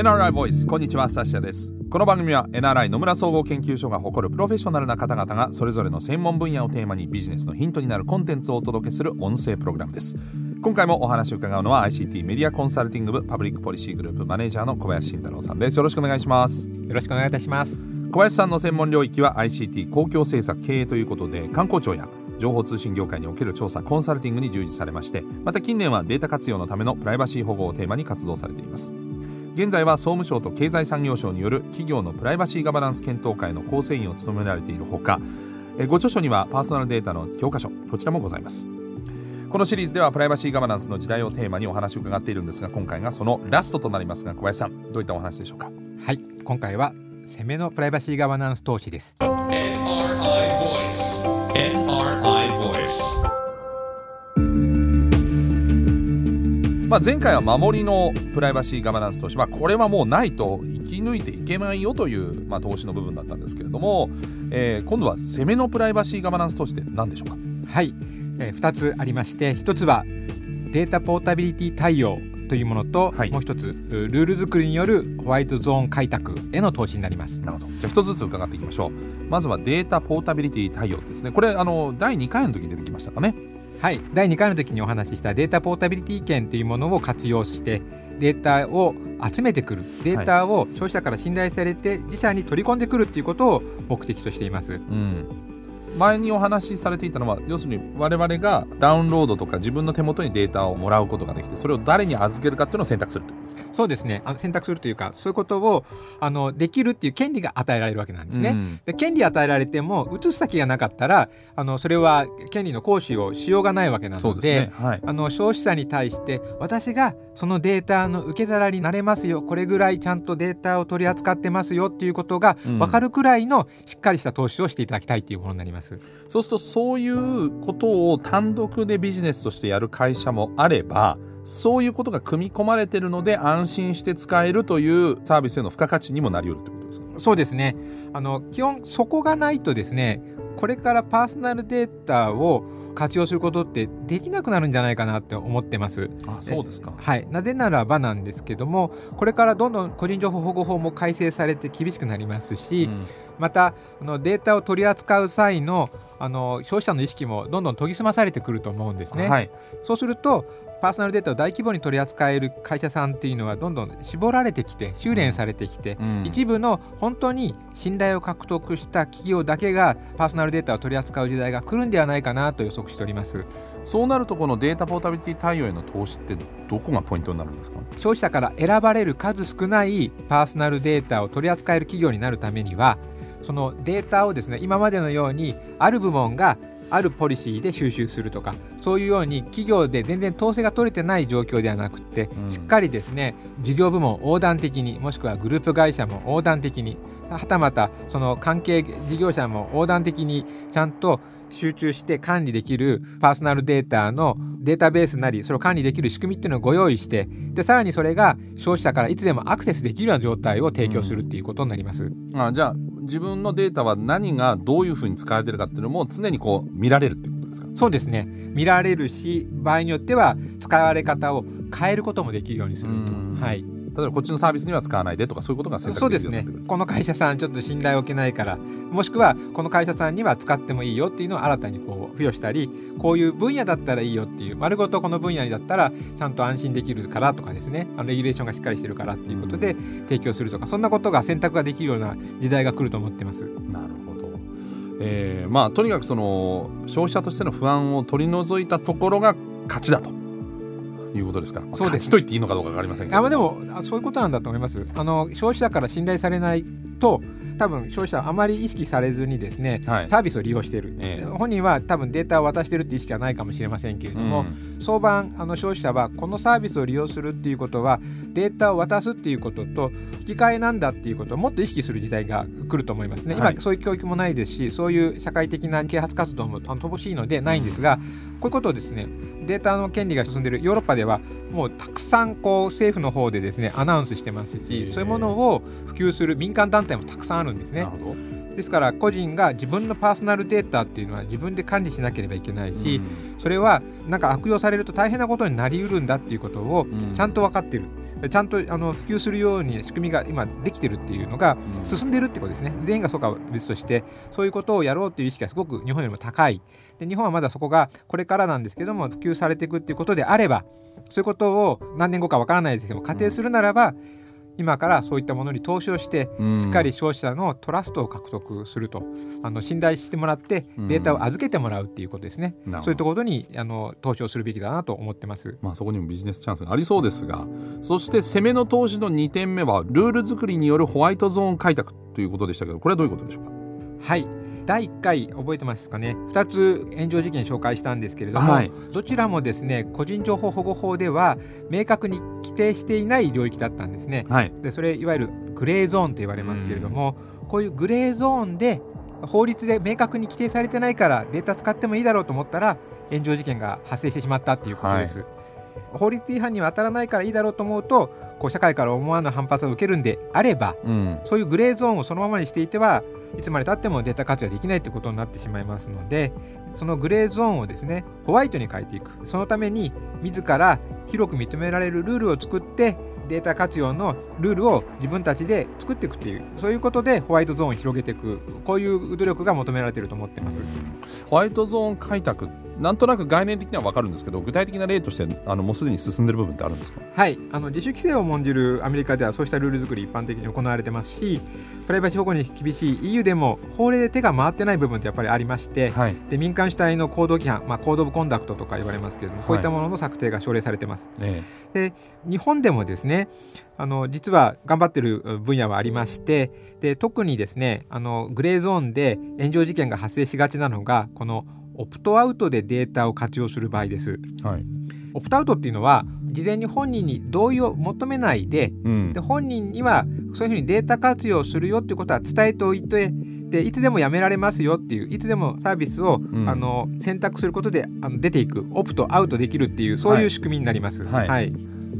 NRI ボイス。こんにちはサッシャです。この番組は NRI 野村総合研究所が誇るプロフェッショナルな方々がそれぞれの専門分野をテーマにビジネスのヒントになるコンテンツをお届けする音声プログラムです。今回もお話を伺うのは ICT メディアコンサルティング部パブリックポリシーグループマネージャーの小林慎太郎さんです。よろしくお願いします。よろしくお願いいたします。小林さんの専門領域は ICT 公共政策経営ということで観光庁や情報通信業界における調査コンサルティングに従事されましてまた近年はデータ活用のためのプライバシー保護をテーマに活動されています現在は総務省と経済産業省による企業のプライバシーガバナンス検討会の構成員を務められているほかご著書にはパーソナルデータの教科書こちらもございますこのシリーズではプライバシーガバナンスの時代をテーマにお話を伺っているんですが今回がそのラストとなりますが小林さんどういったお話でしょうか？はい今回は攻めのプライバシーガバナンス投資です NRI Voice. NRI Voice. まあ、前回は守りのプライバシーガバナンス投資、まあ、これはもうないと生き抜いていけないよという、まあ、投資の部分だったんですけれども、えー、今度は攻めのプライバシーガバナンス投資って何でしょうか？はい、えー、2つありまして1つはデータポータビリティ対応というものと、はい、もう一つルール作りによるホワイトゾーン開拓への投資になります。なるほど。じゃあ一つずつ伺っていきましょう。まずはデータポータビリティ対応ですね。これあの第2回の時に出てきましたかねはい。第2回の時にお話ししたデータポータビリティ券というものを活用してデータを集めてくる。データを消費者から信頼されて自社に取り込んでくるということを目的としています。うん前にお話しされていたのは要するに我々がダウンロードとか自分の手元にデータをもらうことができてそれを誰に預けるかっていうのを選択するってことですか？そうですね。あの選択するというかそういうことをあのできるっていう権利が与えられるわけなんですね。うん、で権利与えられても移す先がなかったらあのそれは権利の行使をしようがないわけなので、ね。はい、あの消費者に対して私がそのデータの受け皿になれますよ。これぐらいちゃんとデータを取り扱ってますよっていうことが分かるくらいのしっかりした投資をしていただきたいというものになります。そうするとそういうことを単独でビジネスとしてやる会社もあればそういうことが組み込まれてるので安心して使えるというサービスへの付加価値にもなりうるということですか？そうですね。あの基本そこがないとですねこれからパーソナルデータを活用することってできなくなるんじゃないかなって思ってます。あそうですか、はい、なぜならばなんですけどもこれからどんどん個人情報保護法も改正されて厳しくなりますし、うん、またあのデータを取り扱う際のあの消費者の意識もどんどん研ぎ澄まされてくると思うんですね。はい、そうするとパーソナルデータを大規模に取り扱える会社さんっていうのはどんどん絞られてきて修練されてきて、うん、一部の本当に信頼を獲得した企業だけがパーソナルデータを取り扱う時代が来るんではないかなと予測しております。そうなるとこのデータポータビリティ対応への投資ってどこがポイントになるんですか？消費者から選ばれる数少ないパーソナルデータを取り扱える企業になるためにはそのデータをですね今までのようにある部門があるポリシーで収集するとかそういうように企業で全然統制が取れてない状況ではなくて、うん、しっかりですね事業部門横断的にもしくはグループ会社も横断的にはたまたその関係事業者も横断的にちゃんと集中して管理できるパーソナルデータのデータベースなりそれを管理できる仕組みっていうのをご用意してでさらにそれが消費者からいつでもアクセスできるような状態を提供するっていうことになります。うん、あじゃあ自分のデータは何がどういうふうに使われてるかっていうのも常にこう見られるってことですか？そうですね。見られるし場合によっては使われ方を変えることもできるようにすると。はい例えばこっちのサービスには使わないでとかそういうことが選択そうですね。この会社さんちょっと信頼を受けないからもしくはこの会社さんには使ってもいいよっていうのを新たにこう付与したりこういう分野だったらいいよっていう丸ごとこの分野にだったらちゃんと安心できるからとかですねあのレギュレーションがしっかりしてるからっていうことで提供するとかそんなことが選択ができるような時代が来ると思ってます。なるほど。えー、まあとにかくその消費者としての不安を取り除いたところが勝ちだということですか？そうです。と言っていいのかどうかわかりませんけど。あ、まあ、でもそういうことなんだと思います。あの消費者から信頼されないと多分消費者はあまり意識されずにですね、はい、サービスを利用している、えー、本人は多分データを渡しているっていう意識はないかもしれませんけれども、うん、相場あの消費者はこのサービスを利用するっていうことはデータを渡すっていうことと引き換えなんだっていうことをもっと意識する時代が来ると思いますね、はい、今そういう教育もないですしそういう社会的な啓発活動も乏しいのでないんですがこういうことをですねデータの権利が進んでいるヨーロッパではもうたくさんこう政府の方でですねアナウンスしてますしそういうものを普及する民間団体もたくさんあるんですね。ですから個人が自分のパーソナルデータっていうのは自分で管理しなければいけないし、うん、それはなんか悪用されると大変なことになりうるんだっていうことをちゃんと分かっている、ちゃんとあの普及するように仕組みが今できてるっていうのが進んでるってことですね、全員がそうかは別としてそういうことをやろうっていう意識がすごく日本よりも高い。で日本はまだそこがこれからなんですけども普及されていくっていうことであればそういうことを何年後かわからないですけども仮定するならば、今からそういったものに投資をしてしっかり消費者のトラストを獲得すると。あの信頼してもらってデータを預けてもらうっていうことですね、うん、そういうところにあの投資をするべきだなと思ってます、まあ、そこにもビジネスチャンスがありそうですがそして攻めの投資の2点目はルール作りによるホワイトゾーン開拓ということでしたけどこれはどういうことでしょうか？はい第1回覚えてますかね？2つ炎上事件紹介したんですけれども、はい、どちらもですね個人情報保護法では明確に規定していない領域だったんですね。はい、でそれいわゆるグレーゾーンと言われますけれどもこういうグレーゾーンで法律で明確に規定されてないからデータ使ってもいいだろうと思ったら炎上事件が発生してしまったっていうことです。はい、法律違反には当たらないからいいだろうと思うとこう社会から思わぬ反発を受けるんであれば、うん、そういうグレーゾーンをそのままにしていてはいつまでたってもデータ活用できないってことになってしまいますのでそのグレーゾーンをですねホワイトに変えていく。そのために自ら広く認められるルールを作ってデータ活用のルールを自分たちで作っていくっていうそういうことでホワイトゾーンを広げていくこういう努力が求められていると思ってます。ホワイトゾーン開拓なんとなく概念的には分かるんですけど具体的な例としてあのもうすでに進んでる部分ってあるんですか？はい。あの自主規制を重んじるアメリカではそうしたルール作り一般的に行われてますしプライバシー保護に厳しい EU でも法令で手が回ってない部分ってやっぱりありまして、はい、で民間主体の行動規範、まあ、コード・オブ・コンダクトとか言われますけれども、こういったものの策定が奨励されてます。で日本でもですねあの実は頑張ってる分野はありましてで特にですねあのグレーゾーンで炎上事件が発生しがちなのがこのオプトアウトでデータを活用する場合です。はい、オプトアウトっていうのは事前に本人に同意を求めないでうん、で本人にはそういうふうにデータ活用するよっていうことは伝えておいてでいつでもやめられますよっていういつでもサービスを、うん、あの選択することであの出ていくオプトアウトできるっていうそういう仕組みになります。はい、はい、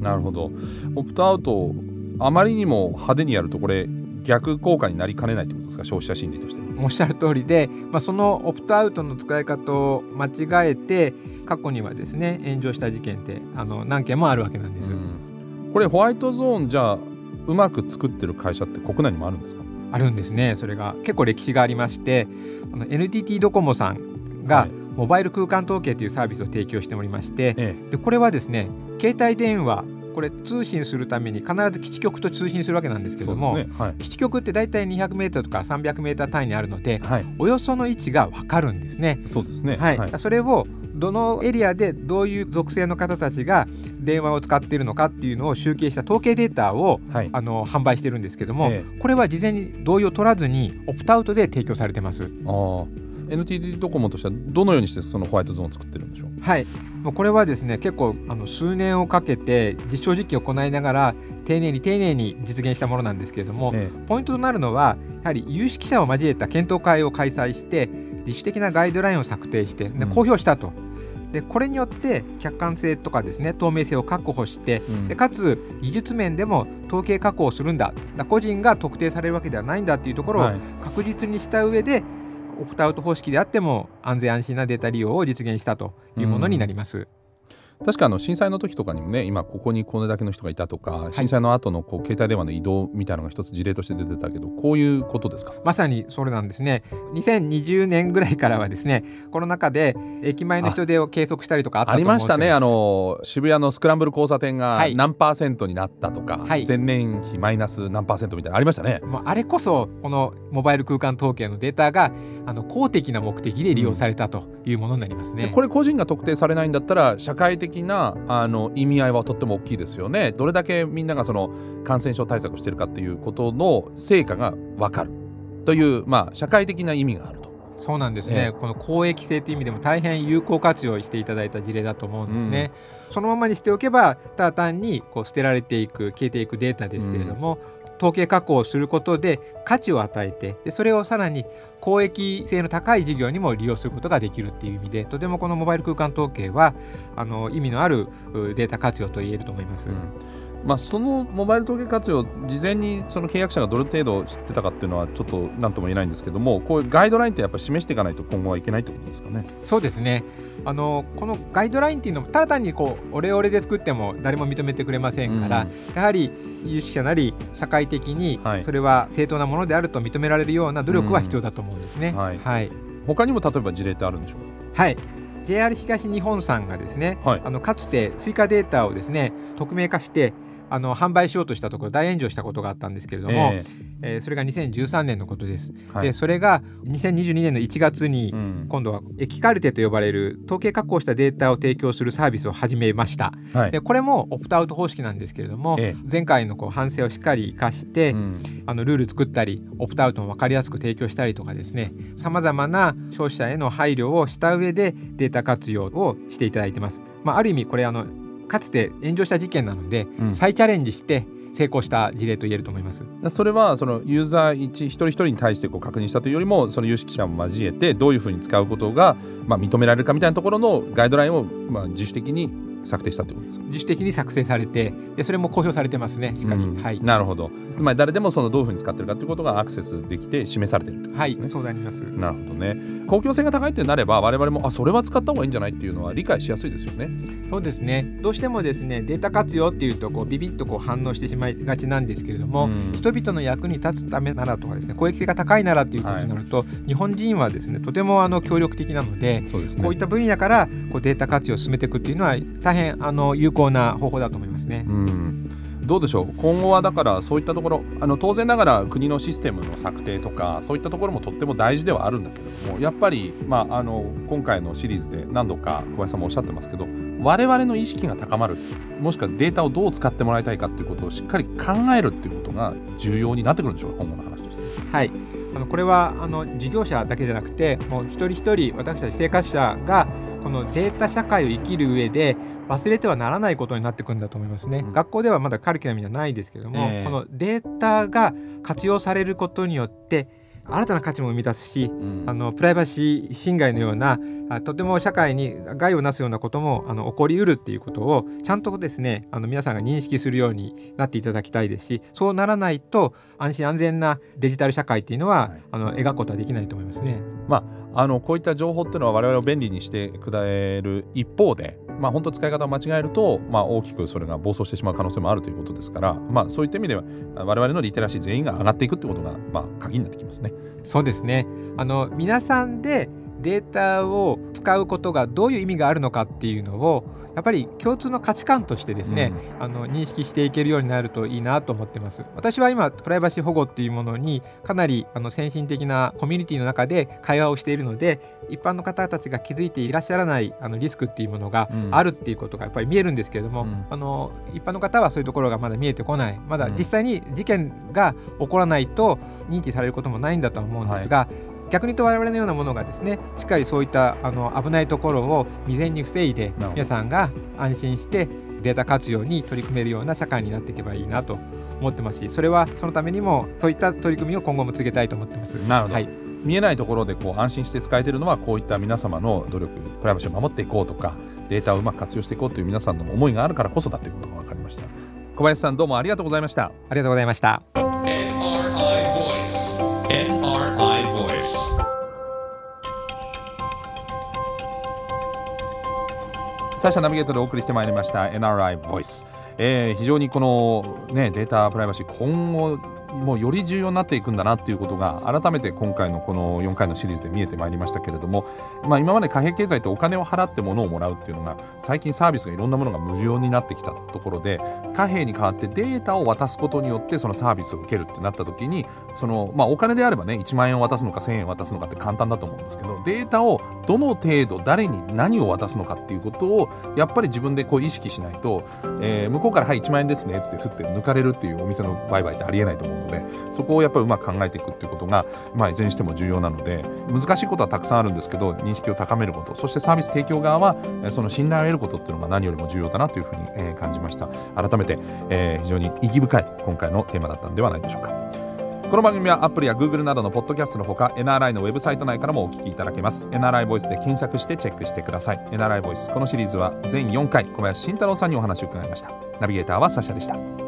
なるほど。オプトアウトあまりにも派手にやるとこれ逆効果になりかねないってことですか？消費者心理として。おっしゃる通りで、まあ、そのオプトアウトの使い方を間違えて過去にはですね炎上した事件ってあの何件もあるわけなんです、うん、これホワイトゾーンじゃあうまく作ってる会社って国内にもあるんですか？あるんですね。それが結構歴史がありましてあの NTT ドコモさんが、モバイル空間統計というサービスを提供しておりまして、ええ、でこれはですね携帯電話これ通信するために必ず基地局と通信するわけなんですけども、ね。はい、基地局って大体 200m とか 300m 単位にあるので、はい、およその位置が分かるんですね。そうですね、はい、はい、それをどのエリアでどういう属性の方たちが電話を使っているのかっていうのを集計した統計データを、はい、あの販売してるんですけども、ええ、これは事前に同意を取らずにオプトアウトで提供されてます。あ NTT ドコモとしてはどのようにしてそのホワイトゾーンを作ってるんでしょう？はいもうこれはですね結構あの数年をかけて実証実験を行いながら丁寧に丁寧に実現したものなんですけれども、ええ、ポイントとなるのはやはり有識者を交えた検討会を開催して自主的なガイドラインを策定してで公表したと。うんでこれによって客観性とかですね透明性を確保して、うん、でかつ技術面でも統計確保をするんだ。個人が特定されるわけではないんだっていうところを確実にした上で、はいオプトアウト方式であっても安全安心なデータ利用を実現したというものになります。確かあの震災の時とかにもね今ここにこれだけの人がいたとか、はい、震災の後のこう携帯電話の移動みたいなのが一つ事例として出てたけどこういうことですか？まさにそれなんですね。2020年ぐらいからはですねコロナ禍で駅前の人出を計測したりとかありましたね。あの渋谷のスクランブル交差点が何パーセントになったとか、はい、前年比マイナス何パーセントみたいなありましたね。もうあれこそこのモバイル空間統計のデータがあの公的な目的で利用されたというものになりますね、うん、これ個人が特定されないんだったら社会的なあの意味合いはとっても大きいですよね。どれだけみんながその感染症対策をしているかっていうことの成果が分かるという、まあ、社会的な意味があると。そうなんですね、えー、この公益性という意味でも大変有効活用していただいた事例だと思うんですね。うん、そのままにしておけばただ単にこう捨てられていく消えていくデータですけれども、うん、統計加工をすることで価値を与えてでそれをさらに公益性の高い事業にも利用することができるっていう意味でとてもこのモバイル空間統計はあの意味のあるデータ活用と言えると思います。うんまあ、そのモバイル統計活用事前にその契約者がどれ程度知ってたかっていうのはちょっと何とも言えないんですけどもこういうガイドラインってやっぱ示していかないと今後はいけないってことですかね？そうですね。あのこのガイドラインっていうのもただ単にこうオレオレで作っても誰も認めてくれませんから、うん、やはり有識者なり社会的にそれは正当なものであると認められるような努力は必要だと思うんですね。うん、はい、はい、他にも例えば事例ってあるんでしょうか？はい。JR 東日本さんがですね、はい、あのかつて追加データをですね匿名化してあの販売しようとしたところ大炎上したことがあったんですけれども、えー、えー、それが2013年のことです。はい、でそれが2022年の1月に、今度はエキカルテと呼ばれる統計加工したデータを提供するサービスを始めました。はい、でこれもオプトアウト方式なんですけれども、えー、前回のこう反省をしっかり生かして、うん、あのルール作ったりオプトアウトも分かりやすく提供したりとかですねさまざまな消費者への配慮をした上でデータ活用をしていただいてます。まあ、ある意味これあのかつて炎上した事件なので、うん、再チャレンジして成功した事例と言えると思います。それはそのユーザー一一人一人に対してこう確認したというよりもその有識者も交えてどういうふうに使うことが、まあ、認められるかみたいなところのガイドラインを、まあ、自主的に策定したということですか？自主的に作成されてでそれも公表されてますねしっかり、うん、はい、なるほど。つまり誰でもそのどういうふうに使ってるかということがアクセスできて示されてるとね、はい、そうなります。なるほどね。公共性が高いってなれば我々もあそれは使った方がいいんじゃないっていうのは理解しやすいですよね。そうですね。どうしてもですねデータ活用っていうとこうビビッとこう反応してしまいがちなんですけれども、うん、人々の役に立つためならとかですね公益性が高いならということになると、はい、日本人はですねとてもあの協力的なのでそうです、ね、こういった分野からこうデータ活用を進めていくっていうのは大変あの有効な方法だと思いますね。うんどうでしょう？今後はだからそういったところあの当然ながら国のシステムの策定とかそういったところもとっても大事ではあるんだけれどもやっぱり、まあ、あの今回のシリーズで何度か小林さんもおっしゃってますけど我々の意識が高まるもしくはデータをどう使ってもらいたいかっていうことをしっかり考えるっていうことが重要になってくるんでしょうか？今後の話として。はいあのこれはあの事業者だけじゃなくてもう一人一人私たち生活者がこのデータ社会を生きる上で忘れてはならないことになってくるんだと思いますね、うん、学校ではまだカリキュラムにはないですけども、えー、このデータが活用されることによって新たな価値も生み出すし、うん、あのプライバシー侵害のようなあとても社会に害をなすようなこともあの起こりうるっていうことをちゃんとですねあの皆さんが認識するようになっていただきたいですしそうならないと安心安全なデジタル社会っていうのは、はい、あの描くことはできないと思いますね。まあ、あのこういった情報っていうのは我々を便利にしてくれる一方でまあ、本当使い方を間違えると、まあ、大きくそれが暴走してしまう可能性もあるということですから、まあ、そういった意味では我々のリテラシー全員が上がっていくってことが、まあ、鍵になってきますね。そうですねあの皆さんでデータを使うことがどういう意味があるのかっていうのをやっぱり共通の価値観としてですね、うん、あの認識していけるようになるといいなと思ってます。私は今プライバシー保護っていうものにかなりあの先進的なコミュニティの中で会話をしているので一般の方たちが気づいていらっしゃらないあのリスクっていうものがあるっていうことがやっぱり見えるんですけれども、うん、あの一般の方はそういうところがまだ見えてこない。まだ実際に事件が起こらないと認知されることもないんだとは思うんですが、はい逆に言うと我々のようなものがですねしっかりそういったあの危ないところを未然に防いで皆さんが安心してデータ活用に取り組めるような社会になっていけばいいなと思ってますしそれはそのためにもそういった取り組みを今後も続けたいと思ってます。なるほど、はい。見えないところでこう安心して使えているのはこういった皆様の努力プライバシーを守っていこうとかデータをうまく活用していこうという皆さんの思いがあるからこそだということが分かりました。小林さんどうもありがとうございました。ありがとうございましたサシャナビゲートでお送りしてまいりました NRI Voice、えー、非常にこの、ね、データプライバシー今後もうより重要になっていくんだなっていうことが改めて今回のこの4回のシリーズで見えてまいりましたけれども、まあ、今まで貨幣経済ってお金を払って物をもらうっていうのが最近サービスがいろんなものが無料になってきたところで貨幣に代わってデータを渡すことによってそのサービスを受けるってなった時にその、まあ、お金であればね1万円を渡すのか1000円渡すのかって簡単だと思うんですけどデータをどの程度誰に何を渡すのかっていうことをやっぱり自分でこう意識しないと、えー、向こうから「はい1万円ですね」っつって振って抜かれるっていうお店の売買ってありえないと思うのでそこをやっぱりうまく考えていくっていうことが、まあ、いずれにしても重要なので難しいことはたくさんあるんですけど認識を高めることそしてサービス提供側はその信頼を得ることっていうのが何よりも重要だなというふうに、え感じました。改めて、えー、非常に意義深い今回のテーマだったんではないでしょうか。この番組はアップルや Google などのポッドキャストのほか NRI のウェブサイト内からもお聞きいただけます。NRI ボイスで検索してチェックしてください。NRI ボイスこのシリーズは全4回小林慎太郎さんにお話を伺いました。ナビゲーターはサシャでした。